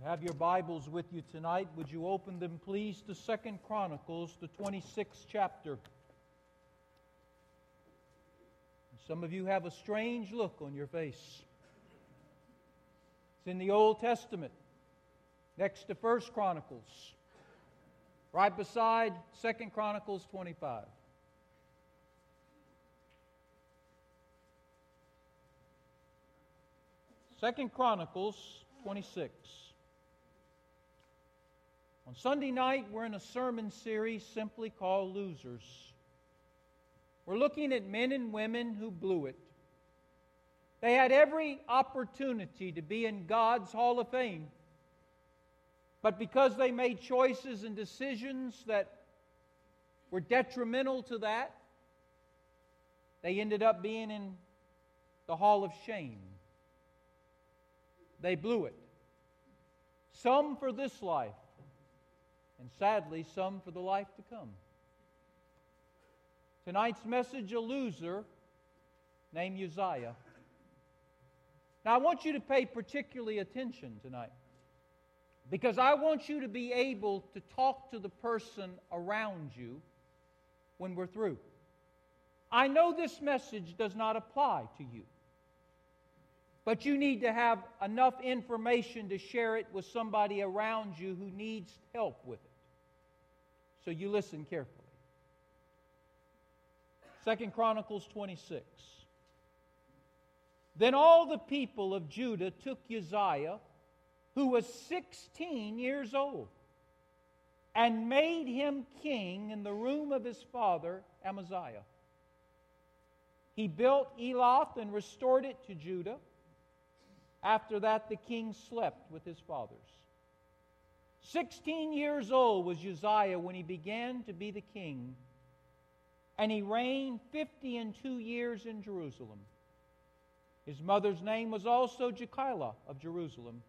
You have your Bibles with you tonight. Would you open them, please, to Second Chronicles, the 26th chapter? Some of you have a strange look on your face. It's in the Old Testament, next to First Chronicles, right beside Second Chronicles 25. Second Chronicles 26. On Sunday night, we're in a sermon series simply called Losers. We're looking at men and women who blew it. They had every opportunity to be in God's Hall of Fame. But because they made choices and decisions that were detrimental to that, they ended up being in the Hall of Shame. They blew it. Some for this life, and sadly, some for the life to come. Tonight's message a loser named Uzziah. Now, I want you to pay particularly attention tonight because I want you to be able to talk to the person around you when we're through. I know this message does not apply to you, but you need to have enough information to share it with somebody around you who needs help with it. So you listen carefully. Second Chronicles 26. Then all the people of Judah took Uzziah, who was 16 years old, and made him king in the room of his father Amaziah. He built Elath and restored it to Judah. After that, the king slept with his fathers. Sixteen years old was Uzziah when he began to be the king, and he reigned fifty and two years in Jerusalem. His mother's name was also Jecoliah of Jerusalem.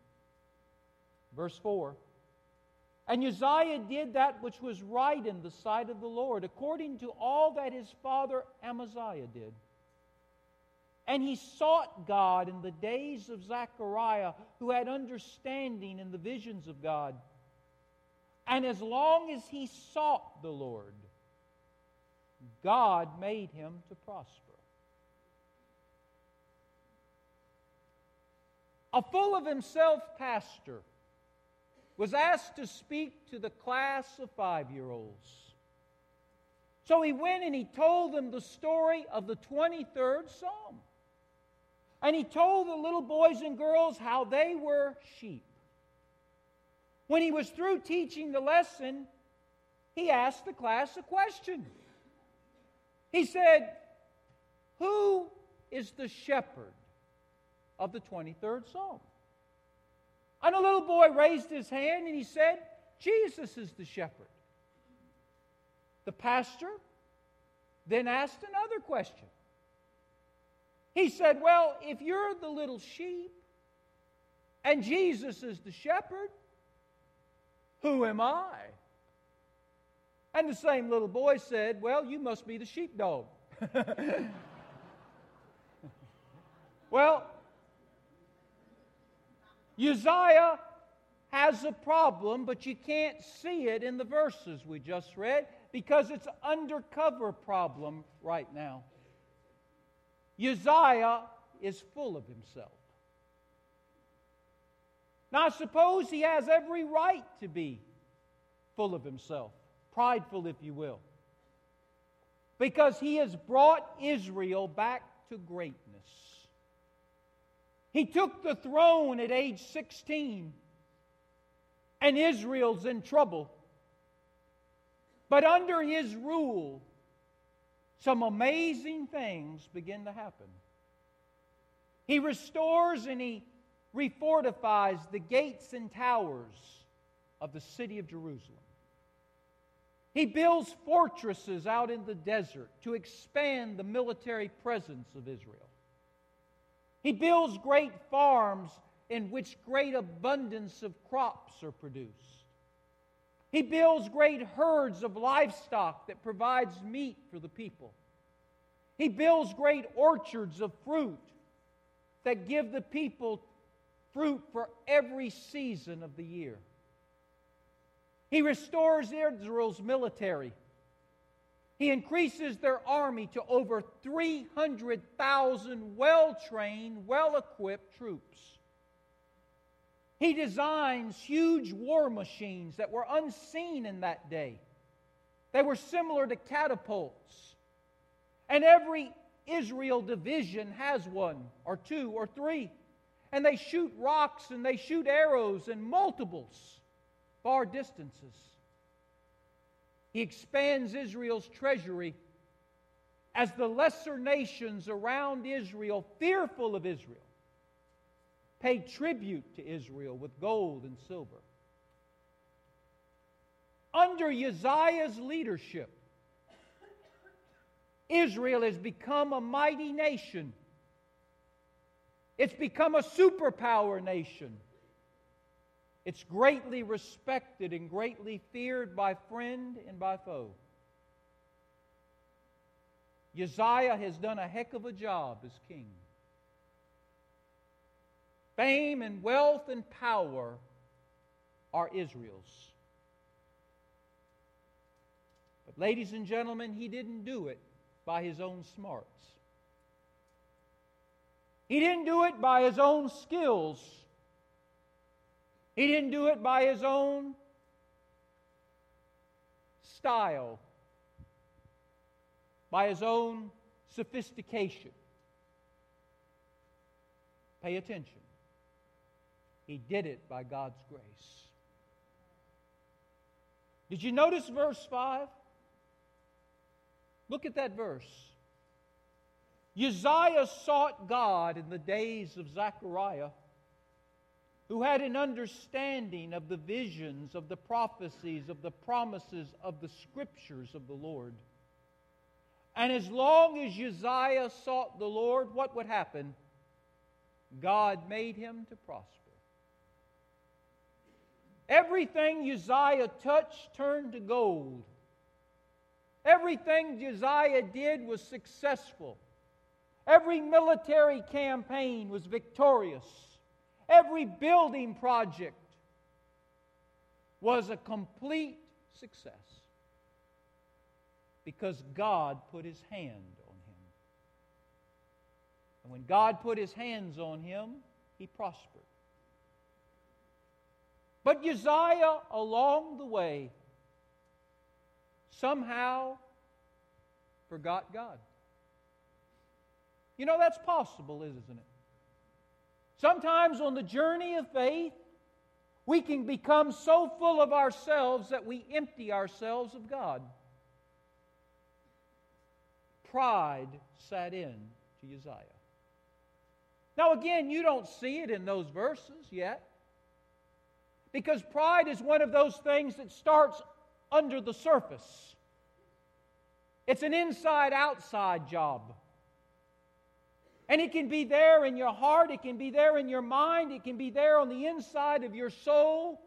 Verse 4 And Uzziah did that which was right in the sight of the Lord, according to all that his father Amaziah did. And he sought God in the days of Zechariah, who had understanding in the visions of God. And as long as he sought the Lord, God made him to prosper. A full of himself pastor was asked to speak to the class of five year olds. So he went and he told them the story of the 23rd Psalm. And he told the little boys and girls how they were sheep. When he was through teaching the lesson, he asked the class a question. He said, Who is the shepherd of the 23rd Psalm? And a little boy raised his hand and he said, Jesus is the shepherd. The pastor then asked another question. He said, Well, if you're the little sheep and Jesus is the shepherd, who am I? And the same little boy said, Well, you must be the sheepdog. well, Uzziah has a problem, but you can't see it in the verses we just read because it's an undercover problem right now. Uzziah is full of himself. Now, I suppose he has every right to be full of himself, prideful, if you will, because he has brought Israel back to greatness. He took the throne at age 16, and Israel's in trouble. But under his rule, some amazing things begin to happen. He restores and he refortifies the gates and towers of the city of Jerusalem. He builds fortresses out in the desert to expand the military presence of Israel. He builds great farms in which great abundance of crops are produced. He builds great herds of livestock that provides meat for the people. He builds great orchards of fruit that give the people fruit for every season of the year. He restores Israel's military. He increases their army to over 300,000 well trained, well equipped troops. He designs huge war machines that were unseen in that day. They were similar to catapults. And every Israel division has one, or two, or three. And they shoot rocks and they shoot arrows in multiples, far distances. He expands Israel's treasury as the lesser nations around Israel, fearful of Israel, pay tribute to Israel with gold and silver. Under Uzziah's leadership, Israel has become a mighty nation. It's become a superpower nation. It's greatly respected and greatly feared by friend and by foe. Uzziah has done a heck of a job as king. Fame and wealth and power are Israel's. But, ladies and gentlemen, he didn't do it by his own smarts. He didn't do it by his own skills. He didn't do it by his own style, by his own sophistication. Pay attention. He did it by God's grace. Did you notice verse 5? Look at that verse. Uzziah sought God in the days of Zechariah, who had an understanding of the visions, of the prophecies, of the promises of the scriptures of the Lord. And as long as Uzziah sought the Lord, what would happen? God made him to prosper. Everything Uzziah touched turned to gold. Everything Uzziah did was successful. Every military campaign was victorious. Every building project was a complete success because God put his hand on him. And when God put his hands on him, he prospered. But Uzziah, along the way, somehow forgot God. You know, that's possible, isn't it? Sometimes on the journey of faith, we can become so full of ourselves that we empty ourselves of God. Pride sat in to Uzziah. Now, again, you don't see it in those verses yet. Because pride is one of those things that starts under the surface. It's an inside outside job. And it can be there in your heart, it can be there in your mind, it can be there on the inside of your soul,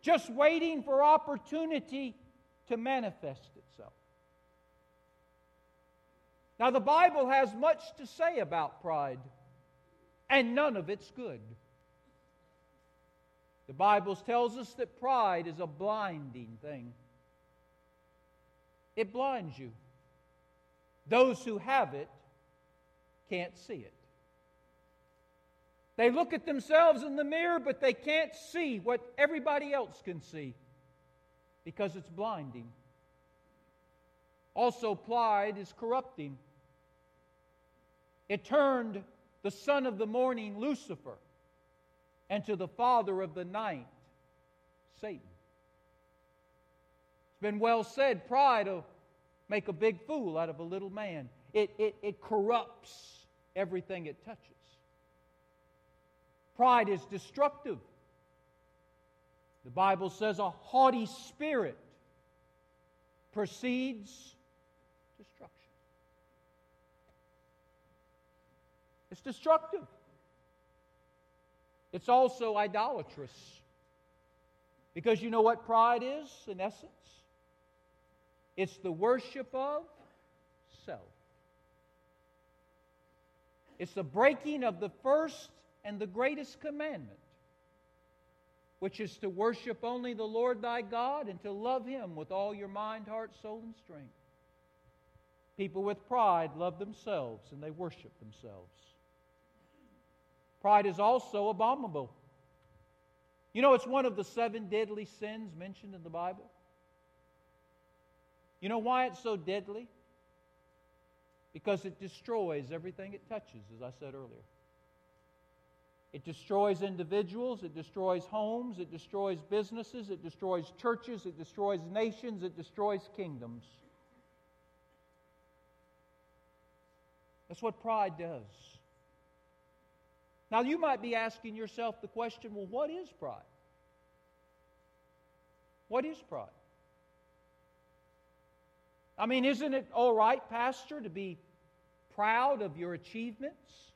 just waiting for opportunity to manifest itself. Now, the Bible has much to say about pride, and none of it's good. The Bible tells us that pride is a blinding thing. It blinds you. Those who have it can't see it. They look at themselves in the mirror, but they can't see what everybody else can see because it's blinding. Also, pride is corrupting. It turned the son of the morning, Lucifer, and to the father of the night, Satan. It's been well said pride will make a big fool out of a little man, it, it, it corrupts everything it touches. Pride is destructive. The Bible says a haughty spirit precedes destruction. It's destructive. It's also idolatrous. Because you know what pride is, in essence? It's the worship of self. It's the breaking of the first and the greatest commandment, which is to worship only the Lord thy God and to love him with all your mind, heart, soul, and strength. People with pride love themselves and they worship themselves. Pride is also abominable. You know, it's one of the seven deadly sins mentioned in the Bible. You know why it's so deadly? Because it destroys everything it touches, as I said earlier. It destroys individuals, it destroys homes, it destroys businesses, it destroys churches, it destroys nations, it destroys kingdoms. That's what pride does. Now, you might be asking yourself the question well, what is pride? What is pride? I mean, isn't it all right, Pastor, to be proud of your achievements?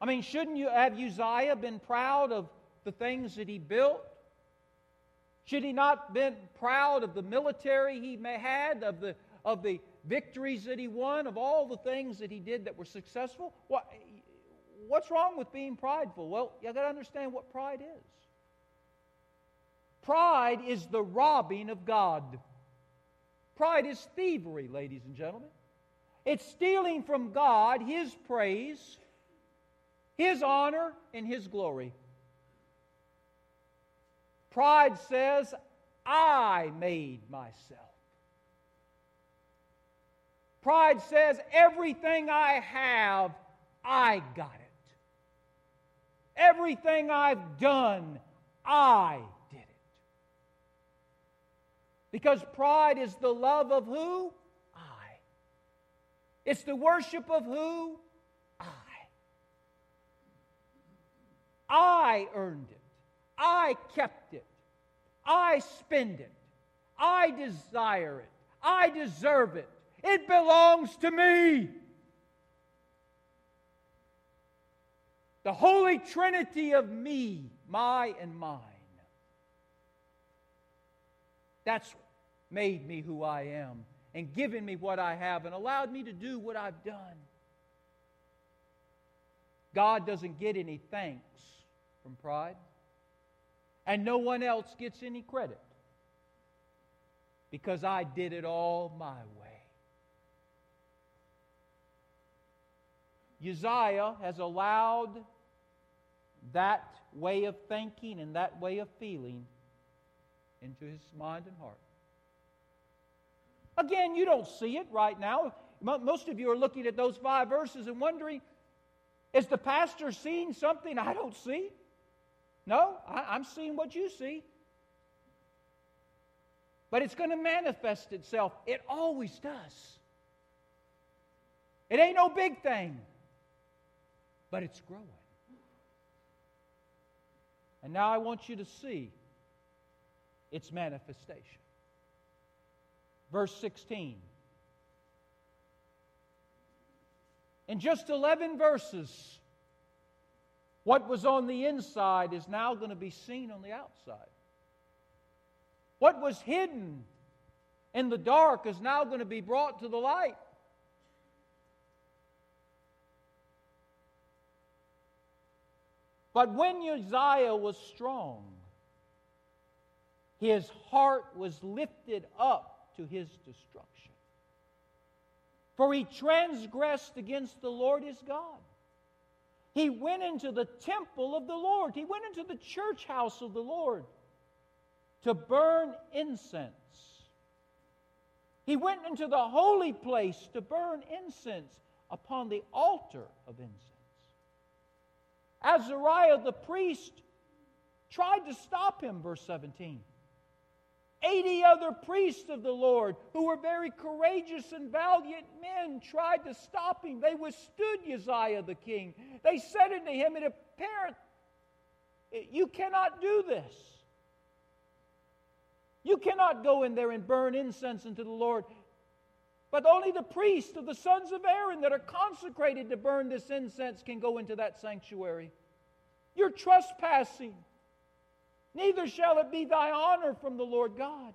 I mean, shouldn't you have Uzziah been proud of the things that he built? Should he not been proud of the military he may had, of the, of the victories that he won, of all the things that he did that were successful? What, what's wrong with being prideful? Well, you got to understand what pride is. Pride is the robbing of God. Pride is thievery, ladies and gentlemen. It's stealing from God His praise, His honor, and His glory. Pride says, I made myself. Pride says, everything I have, I got it. Everything I've done, I because pride is the love of who? I. It's the worship of who? I. I earned it. I kept it. I spend it. I desire it. I deserve it. It belongs to me. The Holy Trinity of me, my and mine. That's made me who I am and given me what I have and allowed me to do what I've done. God doesn't get any thanks from pride, and no one else gets any credit because I did it all my way. Uzziah has allowed that way of thinking and that way of feeling into his mind and heart. Again, you don't see it right now. Most of you are looking at those five verses and wondering, is the pastor seeing something I don't see? No, I, am seeing what you see. But it's going to manifest itself. It always does. It ain't no big thing, but it's growing. And now I want you to see its manifestation. Verse 16. In just 11 verses, what was on the inside is now going to be seen on the outside. What was hidden in the dark is now going to be brought to the light. But when Uzziah was strong, his heart was lifted up to his destruction. For he transgressed against the Lord his God. He went into the temple of the Lord, he went into the church house of the Lord to burn incense. He went into the holy place to burn incense upon the altar of incense. Azariah the priest tried to stop him, verse 17. 80 other priests of the Lord who were very courageous and valiant men tried to stop him. They withstood Uzziah the king. They said unto him, It appeareth, you cannot do this. You cannot go in there and burn incense unto the Lord. But only the priests of the sons of Aaron that are consecrated to burn this incense can go into that sanctuary. You're trespassing neither shall it be thy honor from the Lord God.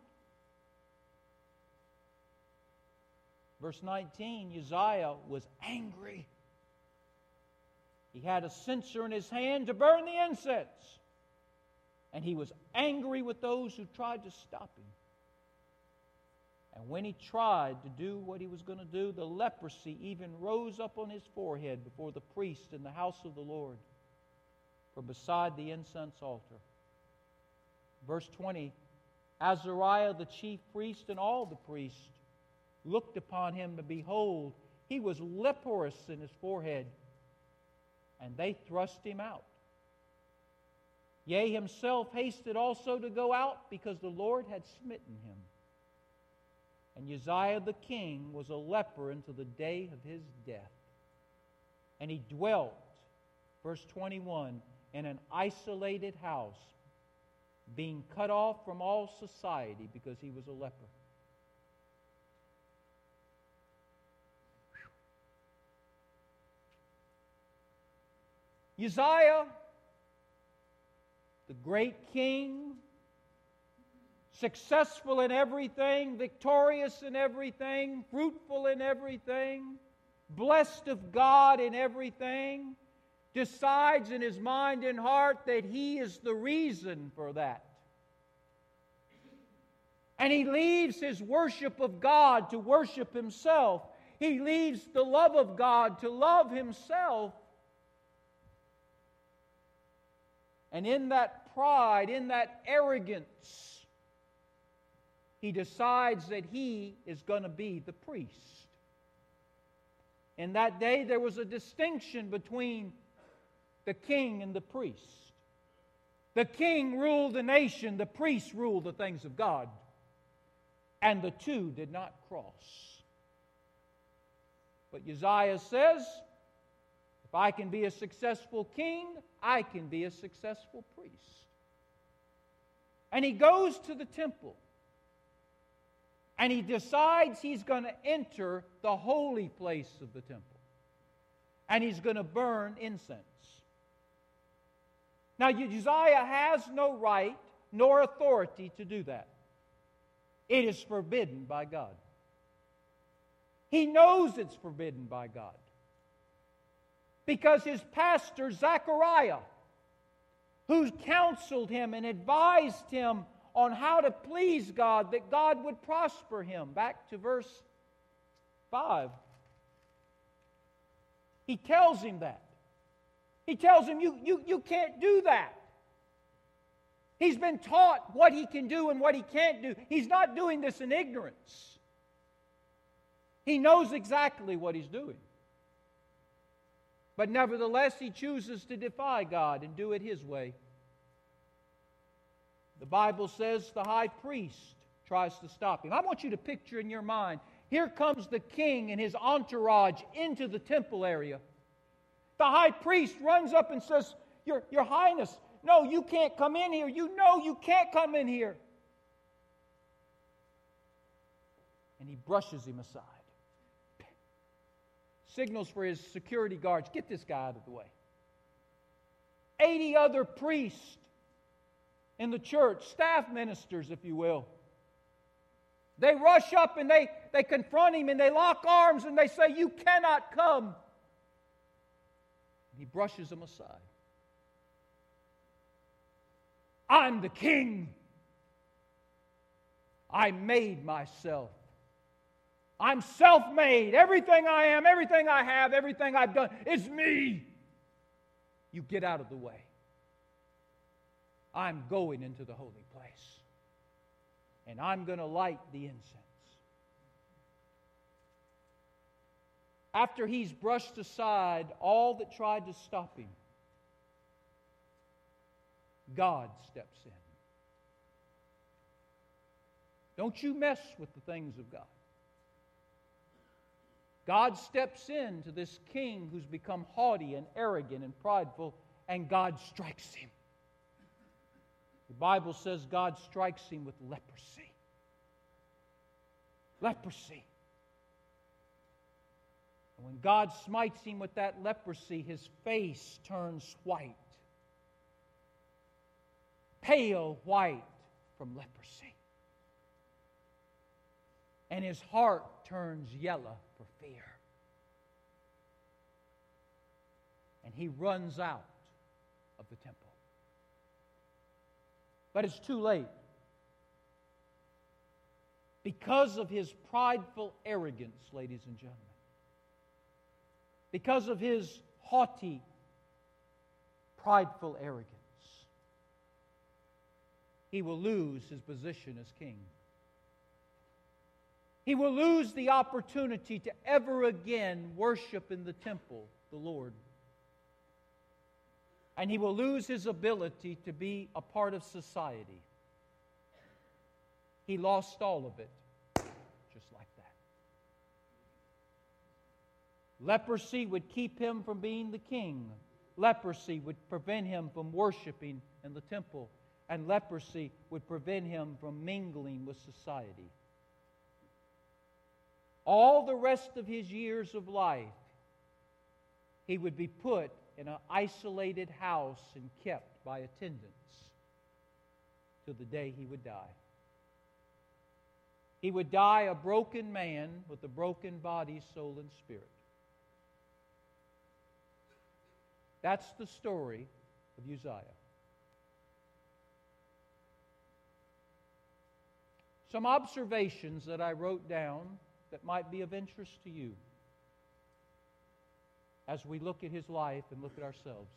Verse 19 Uzziah was angry. He had a censer in his hand to burn the incense. And he was angry with those who tried to stop him. And when he tried to do what he was going to do, the leprosy even rose up on his forehead before the priest in the house of the Lord from beside the incense altar. Verse 20 Azariah the chief priest and all the priests looked upon him, and behold, he was leprous in his forehead, and they thrust him out. Yea, himself hasted also to go out because the Lord had smitten him. And Uzziah the king was a leper until the day of his death. And he dwelt, verse 21, in an isolated house, being cut off from all society because he was a leper. Uzziah, the great king, successful in everything, victorious in everything, fruitful in everything, blessed of God in everything, decides in his mind and heart that he is the reason for that. And he leaves his worship of God to worship himself. He leaves the love of God to love himself. And in that pride, in that arrogance, he decides that he is going to be the priest. In that day, there was a distinction between the king and the priest. The king ruled the nation, the priest ruled the things of God. And the two did not cross. But Uzziah says, if I can be a successful king, I can be a successful priest. And he goes to the temple and he decides he's going to enter the holy place of the temple. And he's going to burn incense. Now, Uzziah has no right nor authority to do that. It is forbidden by God. He knows it's forbidden by God. Because his pastor, Zechariah, who counseled him and advised him on how to please God, that God would prosper him. Back to verse 5. He tells him that. He tells him, You, you, you can't do that. He's been taught what he can do and what he can't do. He's not doing this in ignorance. He knows exactly what he's doing. But nevertheless, he chooses to defy God and do it his way. The Bible says the high priest tries to stop him. I want you to picture in your mind here comes the king and his entourage into the temple area. The high priest runs up and says, Your, your Highness, no, you can't come in here. You know you can't come in here. And he brushes him aside. Signals for his security guards get this guy out of the way. 80 other priests in the church, staff ministers, if you will. They rush up and they, they confront him and they lock arms and they say, You cannot come. He brushes them aside. I'm the king. I made myself. I'm self made. Everything I am, everything I have, everything I've done is me. You get out of the way. I'm going into the holy place. And I'm going to light the incense. After he's brushed aside all that tried to stop him, God steps in. Don't you mess with the things of God. God steps in to this king who's become haughty and arrogant and prideful, and God strikes him. The Bible says God strikes him with leprosy. Leprosy. And when God smites him with that leprosy, his face turns white. Pale white from leprosy. And his heart turns yellow for fear. and he runs out of the temple. But it's too late. Because of his prideful arrogance, ladies and gentlemen, because of his haughty, prideful arrogance, he will lose his position as king. He will lose the opportunity to ever again worship in the temple the Lord. And he will lose his ability to be a part of society. He lost all of it, just like that. Leprosy would keep him from being the king. Leprosy would prevent him from worshiping in the temple. And leprosy would prevent him from mingling with society. All the rest of his years of life, he would be put in an isolated house and kept by attendants till the day he would die. He would die a broken man with a broken body, soul, and spirit. That's the story of Uzziah. Some observations that I wrote down that might be of interest to you as we look at his life and look at ourselves.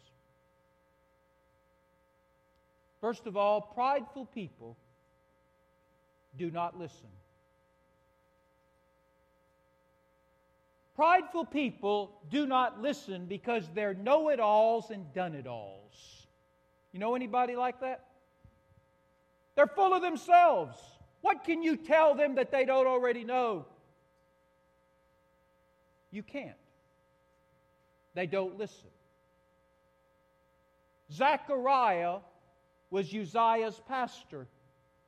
First of all, prideful people do not listen. Prideful people do not listen because they're know it alls and done it alls. You know anybody like that? They're full of themselves. What can you tell them that they don't already know? You can't. They don't listen. Zechariah was Uzziah's pastor.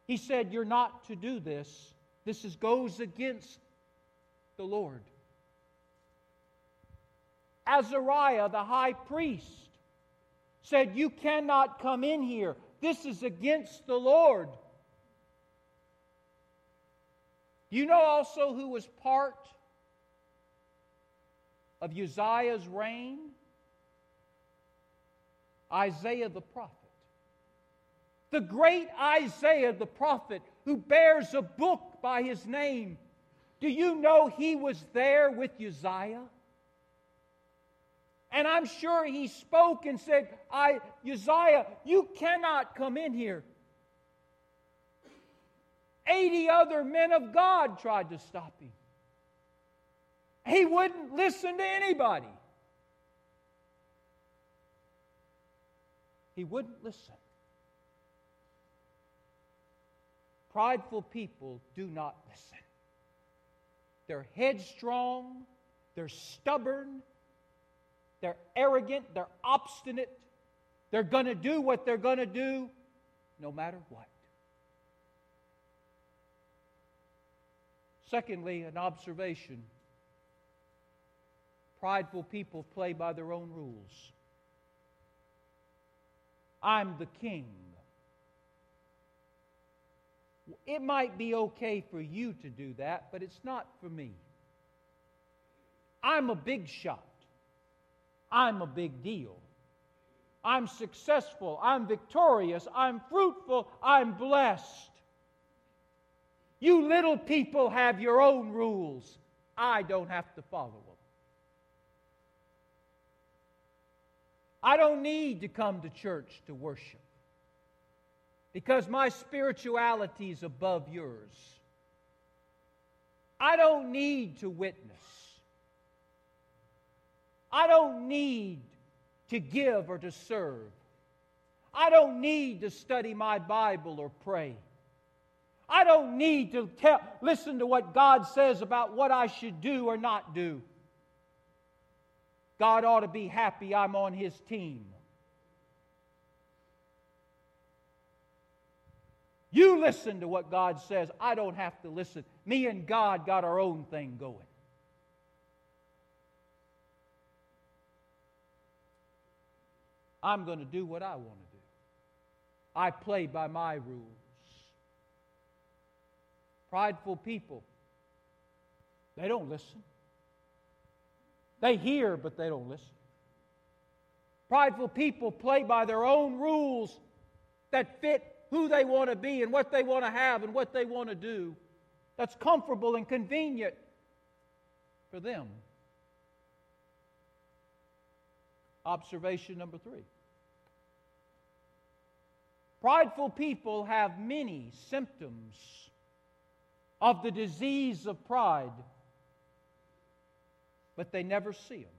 He said, You're not to do this. This is, goes against the Lord. Azariah, the high priest, said, You cannot come in here. This is against the Lord. You know also who was part of Uzziah's reign? Isaiah the prophet. The great Isaiah the prophet, who bears a book by his name. Do you know he was there with Uzziah? And I'm sure he spoke and said, I, Uzziah, you cannot come in here. 80 other men of God tried to stop him. He wouldn't listen to anybody. He wouldn't listen. Prideful people do not listen. They're headstrong, they're stubborn, they're arrogant, they're obstinate. They're going to do what they're going to do no matter what. Secondly, an observation Prideful people play by their own rules. I'm the king. It might be okay for you to do that, but it's not for me. I'm a big shot. I'm a big deal. I'm successful. I'm victorious. I'm fruitful. I'm blessed. You little people have your own rules. I don't have to follow them. I don't need to come to church to worship because my spirituality is above yours. I don't need to witness. I don't need to give or to serve. I don't need to study my Bible or pray. I don't need to tell, listen to what God says about what I should do or not do. God ought to be happy I'm on his team. You listen to what God says. I don't have to listen. Me and God got our own thing going. I'm going to do what I want to do. I play by my rules. Prideful people, they don't listen. They hear, but they don't listen. Prideful people play by their own rules that fit who they want to be and what they want to have and what they want to do. That's comfortable and convenient for them. Observation number three. Prideful people have many symptoms of the disease of pride, but they never see them.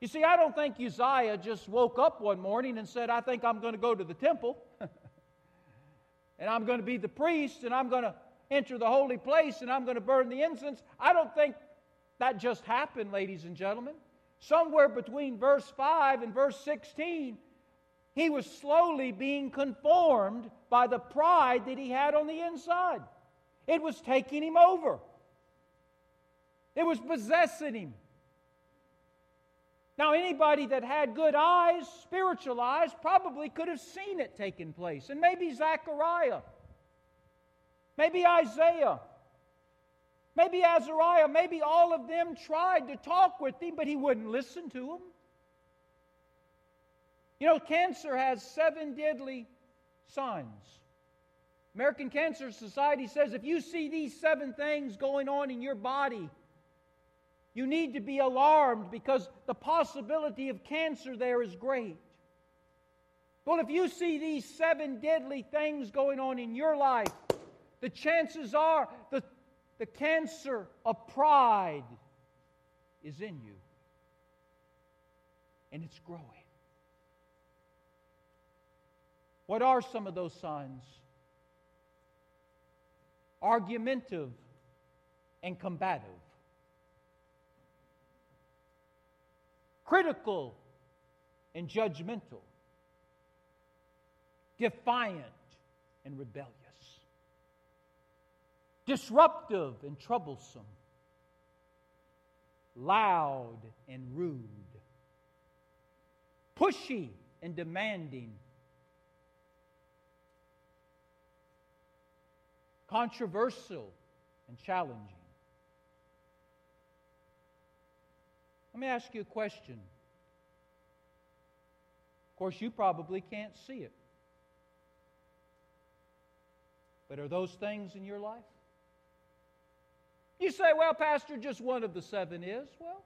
You see, I don't think Uzziah just woke up one morning and said, I think I'm going to go to the temple and I'm going to be the priest and I'm going to enter the holy place and I'm going to burn the incense. I don't think that just happened, ladies and gentlemen. Somewhere between verse 5 and verse 16, he was slowly being conformed by the pride that he had on the inside. It was taking him over, it was possessing him. Now, anybody that had good eyes, spiritual eyes, probably could have seen it taking place. And maybe Zechariah, maybe Isaiah, maybe Azariah, maybe all of them tried to talk with him, but he wouldn't listen to them. You know, cancer has seven deadly signs. American Cancer Society says if you see these seven things going on in your body, you need to be alarmed because the possibility of cancer there is great. Well, if you see these seven deadly things going on in your life, the chances are that the cancer of pride is in you. And it's growing. What are some of those signs? Argumentative and combative. critical and judgmental, defiant and rebellious, disruptive and troublesome, loud and rude, pushy and demanding, controversial and challenging. Let me ask you a question. Of course, you probably can't see it. But are those things in your life? You say, well, Pastor, just one of the seven is. Well,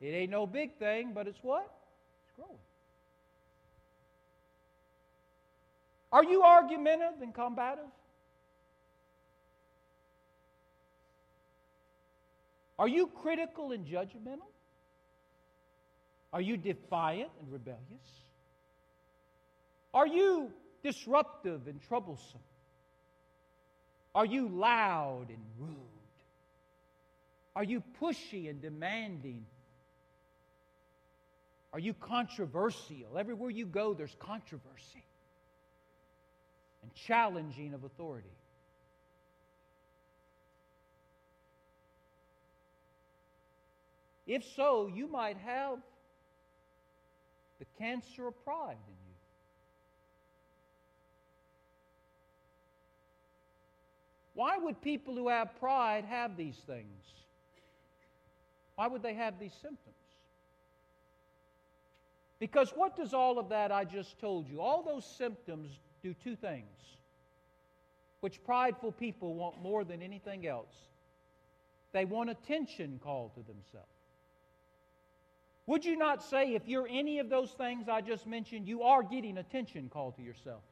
it ain't no big thing, but it's what? It's growing. Are you argumentative and combative? Are you critical and judgmental? Are you defiant and rebellious? Are you disruptive and troublesome? Are you loud and rude? Are you pushy and demanding? Are you controversial? Everywhere you go, there's controversy and challenging of authority. If so, you might have the cancer of pride in you. Why would people who have pride have these things? Why would they have these symptoms? Because what does all of that I just told you? All those symptoms do two things, which prideful people want more than anything else. They want attention called to themselves. Would you not say, if you're any of those things I just mentioned, you are getting attention called to yourself?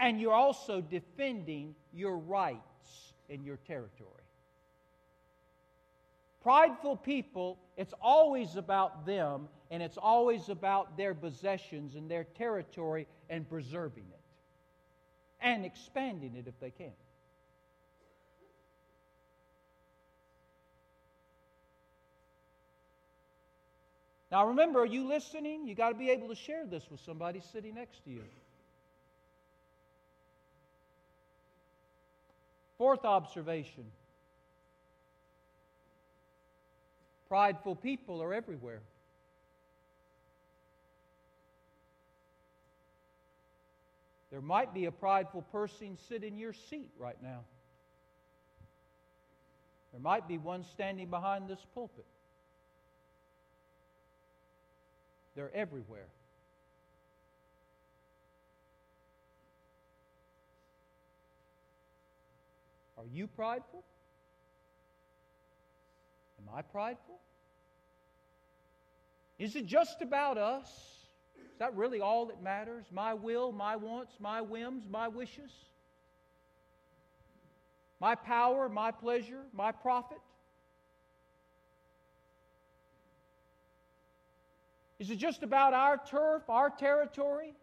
And you're also defending your rights in your territory. Prideful people, it's always about them, and it's always about their possessions and their territory and preserving it and expanding it if they can. Now remember, are you listening? You got to be able to share this with somebody sitting next to you. Fourth observation prideful people are everywhere. There might be a prideful person sitting in your seat right now. There might be one standing behind this pulpit. They're everywhere. Are you prideful? Am I prideful? Is it just about us? Is that really all that matters? My will, my wants, my whims, my wishes? My power, my pleasure, my profit? Is it just about our turf, our territory?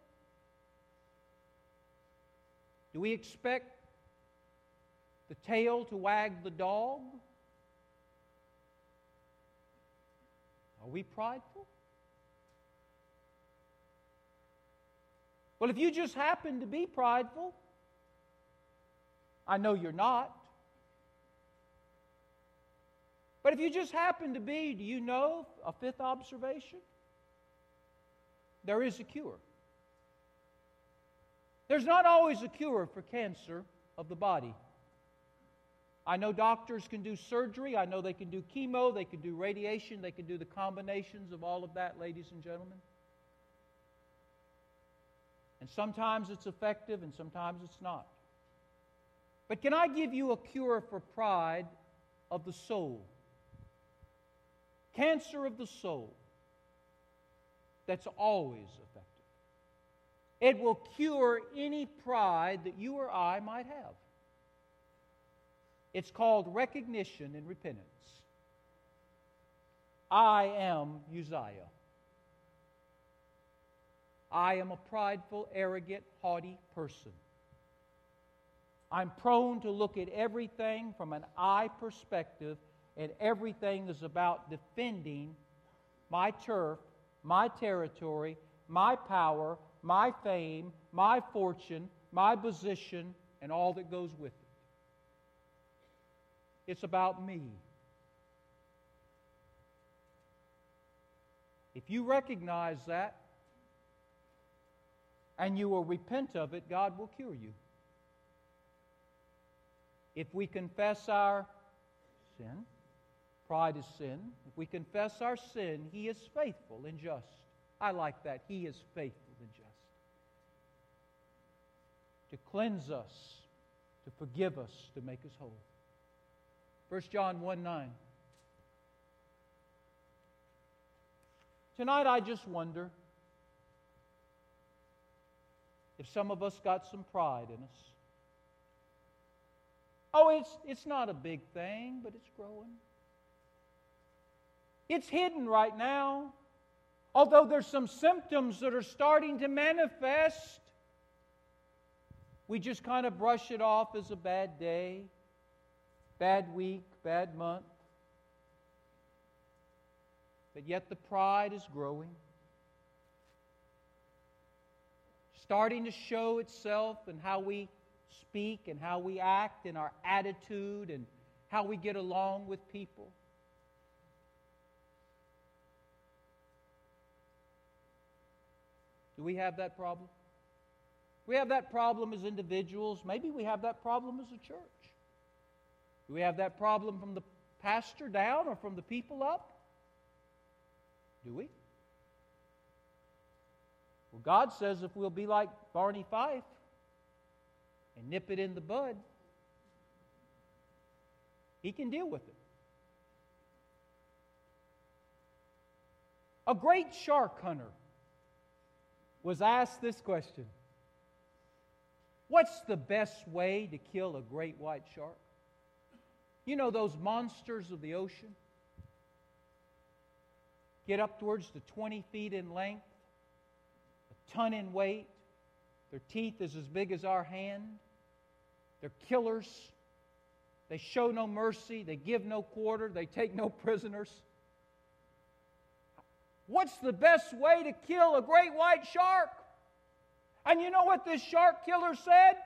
Do we expect the tail to wag the dog? Are we prideful? Well, if you just happen to be prideful, I know you're not. But if you just happen to be, do you know a fifth observation? There is a cure. There's not always a cure for cancer of the body. I know doctors can do surgery. I know they can do chemo. They can do radiation. They can do the combinations of all of that, ladies and gentlemen. And sometimes it's effective and sometimes it's not. But can I give you a cure for pride of the soul? Cancer of the soul that's always effective. It will cure any pride that you or I might have. It's called recognition and repentance. I am Uzziah. I am a prideful, arrogant, haughty person. I'm prone to look at everything from an I perspective, and everything is about defending my turf, my territory, my power, my fame, my fortune, my position, and all that goes with it. It's about me. If you recognize that and you will repent of it, God will cure you. If we confess our sin, pride is sin. If we confess our sin, He is faithful and just. I like that. He is faithful and just. To cleanse us, to forgive us, to make us whole. 1 John 1 9. Tonight, I just wonder if some of us got some pride in us. Oh, it's, it's not a big thing, but it's growing. It's hidden right now. Although there's some symptoms that are starting to manifest, we just kind of brush it off as a bad day bad week, bad month. But yet the pride is growing, starting to show itself in how we speak and how we act, in our attitude and how we get along with people. Do we have that problem? We have that problem as individuals. Maybe we have that problem as a church. Do we have that problem from the pastor down or from the people up? Do we? Well, God says if we'll be like Barney Fife and nip it in the bud, He can deal with it. A great shark hunter was asked this question What's the best way to kill a great white shark? You know those monsters of the ocean? Get up towards the 20 feet in length, a ton in weight. Their teeth is as big as our hand. They're killers. They show no mercy. They give no quarter. They take no prisoners. What's the best way to kill a great white shark? And you know what this shark killer said?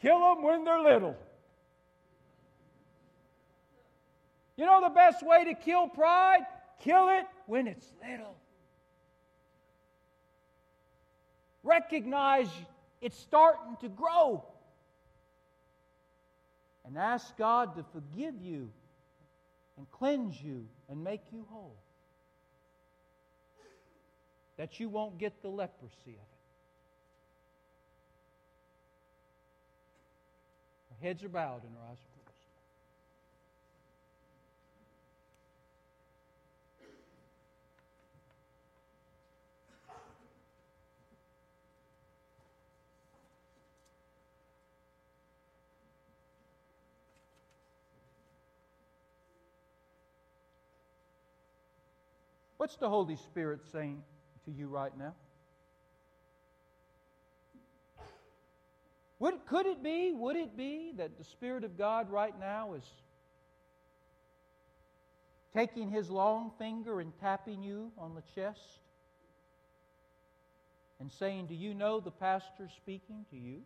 Kill them when they're little. You know the best way to kill pride? Kill it when it's little. Recognize it's starting to grow. and ask God to forgive you and cleanse you and make you whole. That you won't get the leprosy of it. Our heads are bowed and our eyes are What's the Holy Spirit saying to you right now? Would, could it be, would it be that the Spirit of God right now is taking his long finger and tapping you on the chest and saying, Do you know the pastor speaking to you?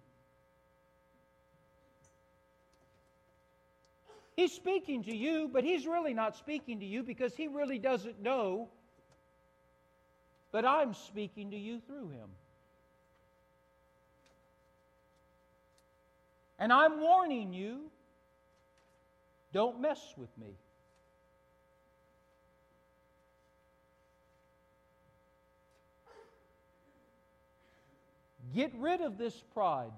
He's speaking to you, but he's really not speaking to you because he really doesn't know but I'm speaking to you through him. And I'm warning you don't mess with me. Get rid of this pride.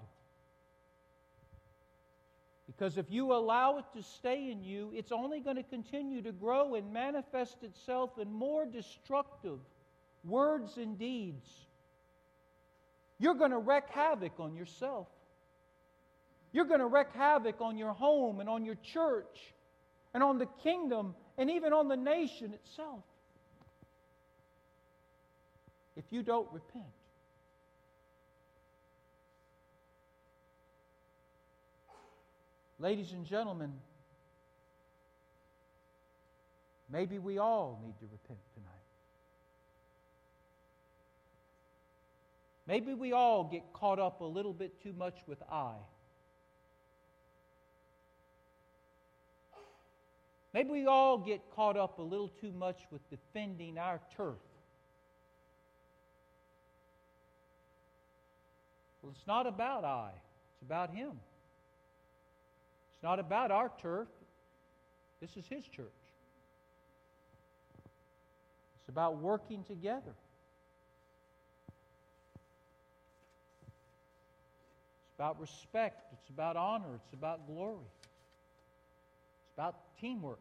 Because if you allow it to stay in you, it's only going to continue to grow and manifest itself in more destructive words and deeds. You're going to wreak havoc on yourself. You're going to wreak havoc on your home and on your church and on the kingdom and even on the nation itself if you don't repent. Ladies and gentlemen, maybe we all need to repent tonight. Maybe we all get caught up a little bit too much with I. Maybe we all get caught up a little too much with defending our turf. Well, it's not about I, it's about Him. It's not about our turf. This is His church. It's about working together. About respect, it's about honor, it's about glory, it's about teamwork.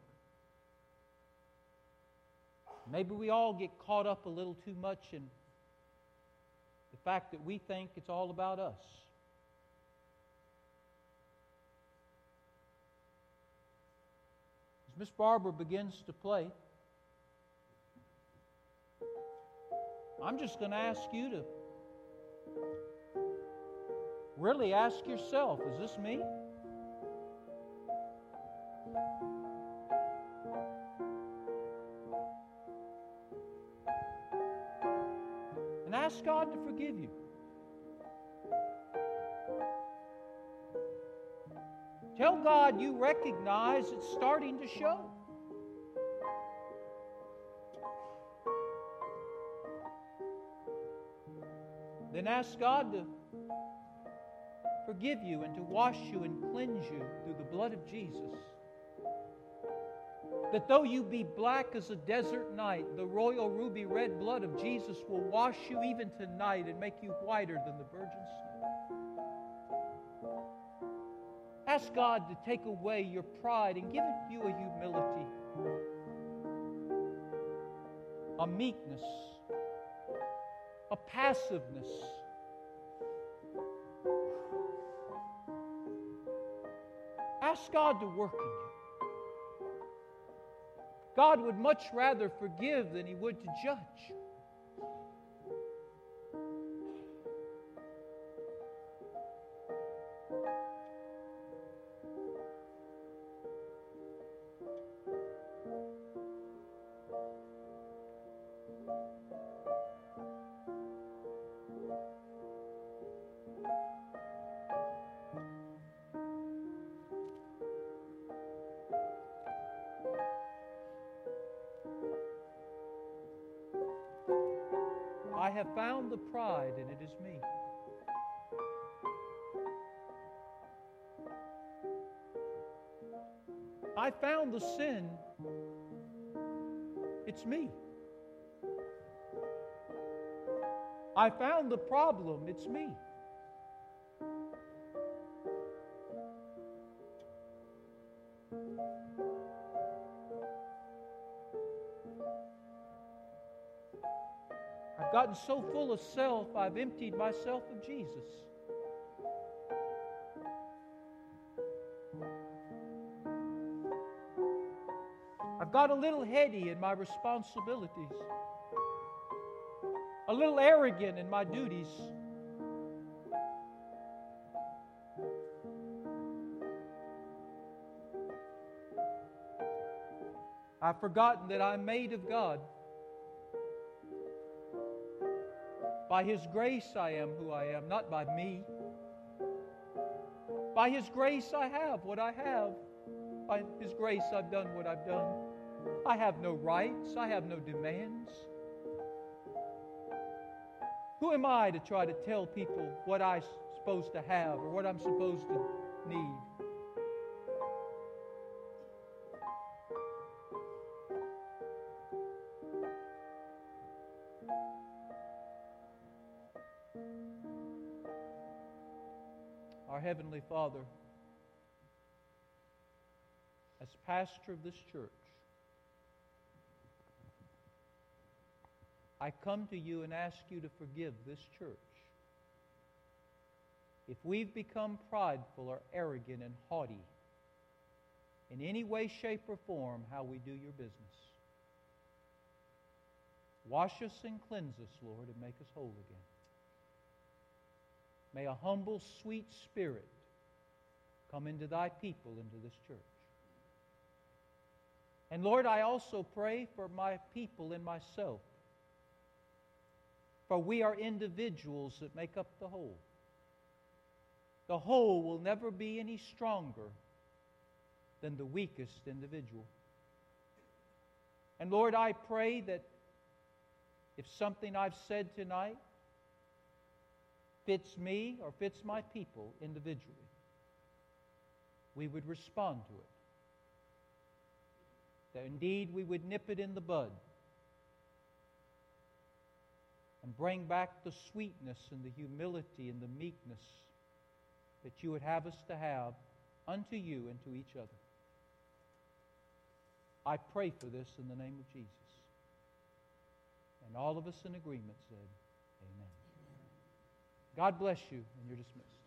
Maybe we all get caught up a little too much in the fact that we think it's all about us. As Miss Barbara begins to play, I'm just going to ask you to really ask yourself is this me? And ask God to forgive you. Tell God you recognize it's starting to show. Then ask God to forgive you and to wash you and cleanse you through the blood of Jesus. That though you be black as a desert night, the royal ruby red blood of Jesus will wash you even tonight and make you whiter than the virgin snow. Ask God to take away your pride and give you a humility, a meekness, a passiveness Ask God to work in you. God would much rather forgive than He would to judge. Pride, and it is me. I found the sin. It's me. I found the problem. It's me. Gotten so full of self, I've emptied myself of Jesus. I've got a little heady in my responsibilities, a little arrogant in my duties. I've forgotten that I'm made of God. By His grace, I am who I am, not by me. By His grace, I have what I have. By His grace, I've done what I've done. I have no rights, I have no demands. Who am I to try to tell people what I'm supposed to have or what I'm supposed to need? Father, as pastor of this church, I come to you and ask you to forgive this church. If we've become prideful or arrogant and haughty in any way, shape, or form how we do your business, wash us and cleanse us, Lord, and make us whole again. May a humble, sweet spirit come into thy people, into this church. And Lord, I also pray for my people and myself. For we are individuals that make up the whole. The whole will never be any stronger than the weakest individual. And Lord, I pray that if something I've said tonight fits me or fits my people individually, we would respond to it. That indeed we would nip it in the bud and bring back the sweetness and the humility and the meekness that you would have us to have unto you and to each other. I pray for this in the name of Jesus. And all of us in agreement said, Amen. God bless you, and you're dismissed.